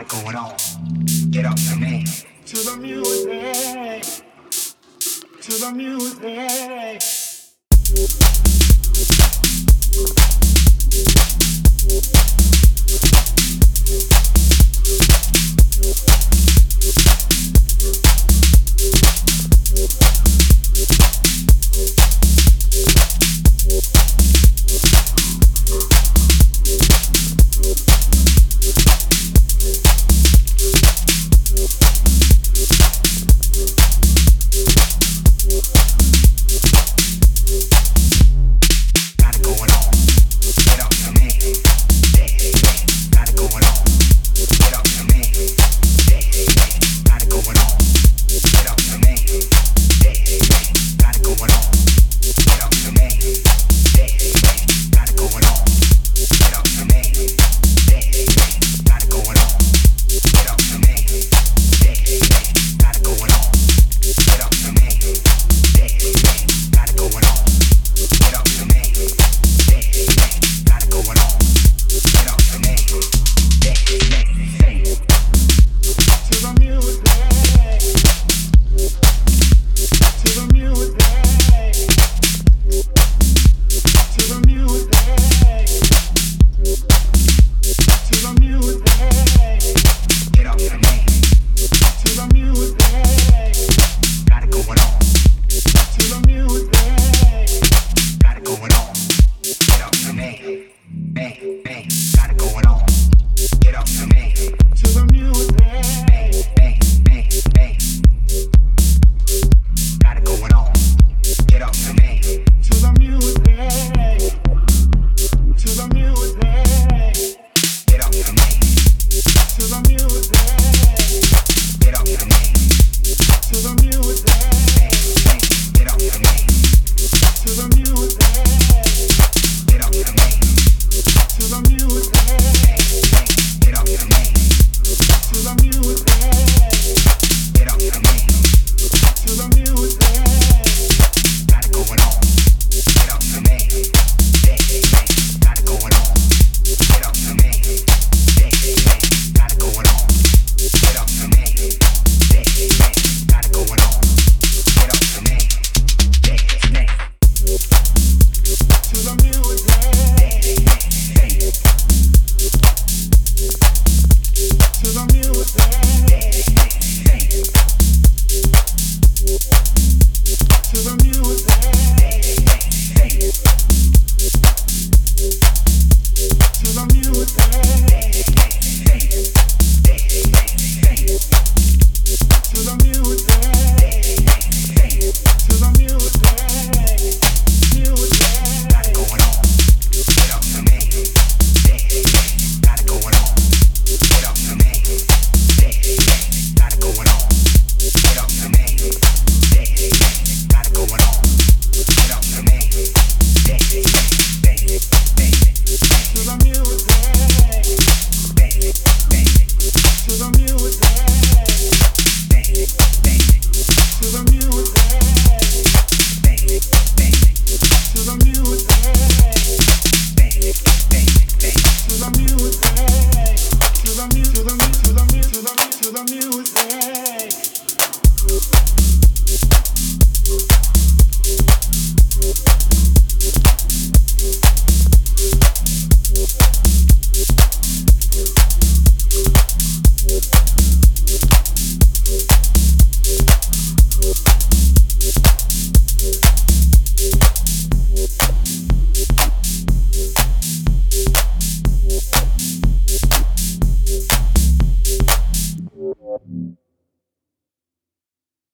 Got it going on. Get up your name. To the music. To the music.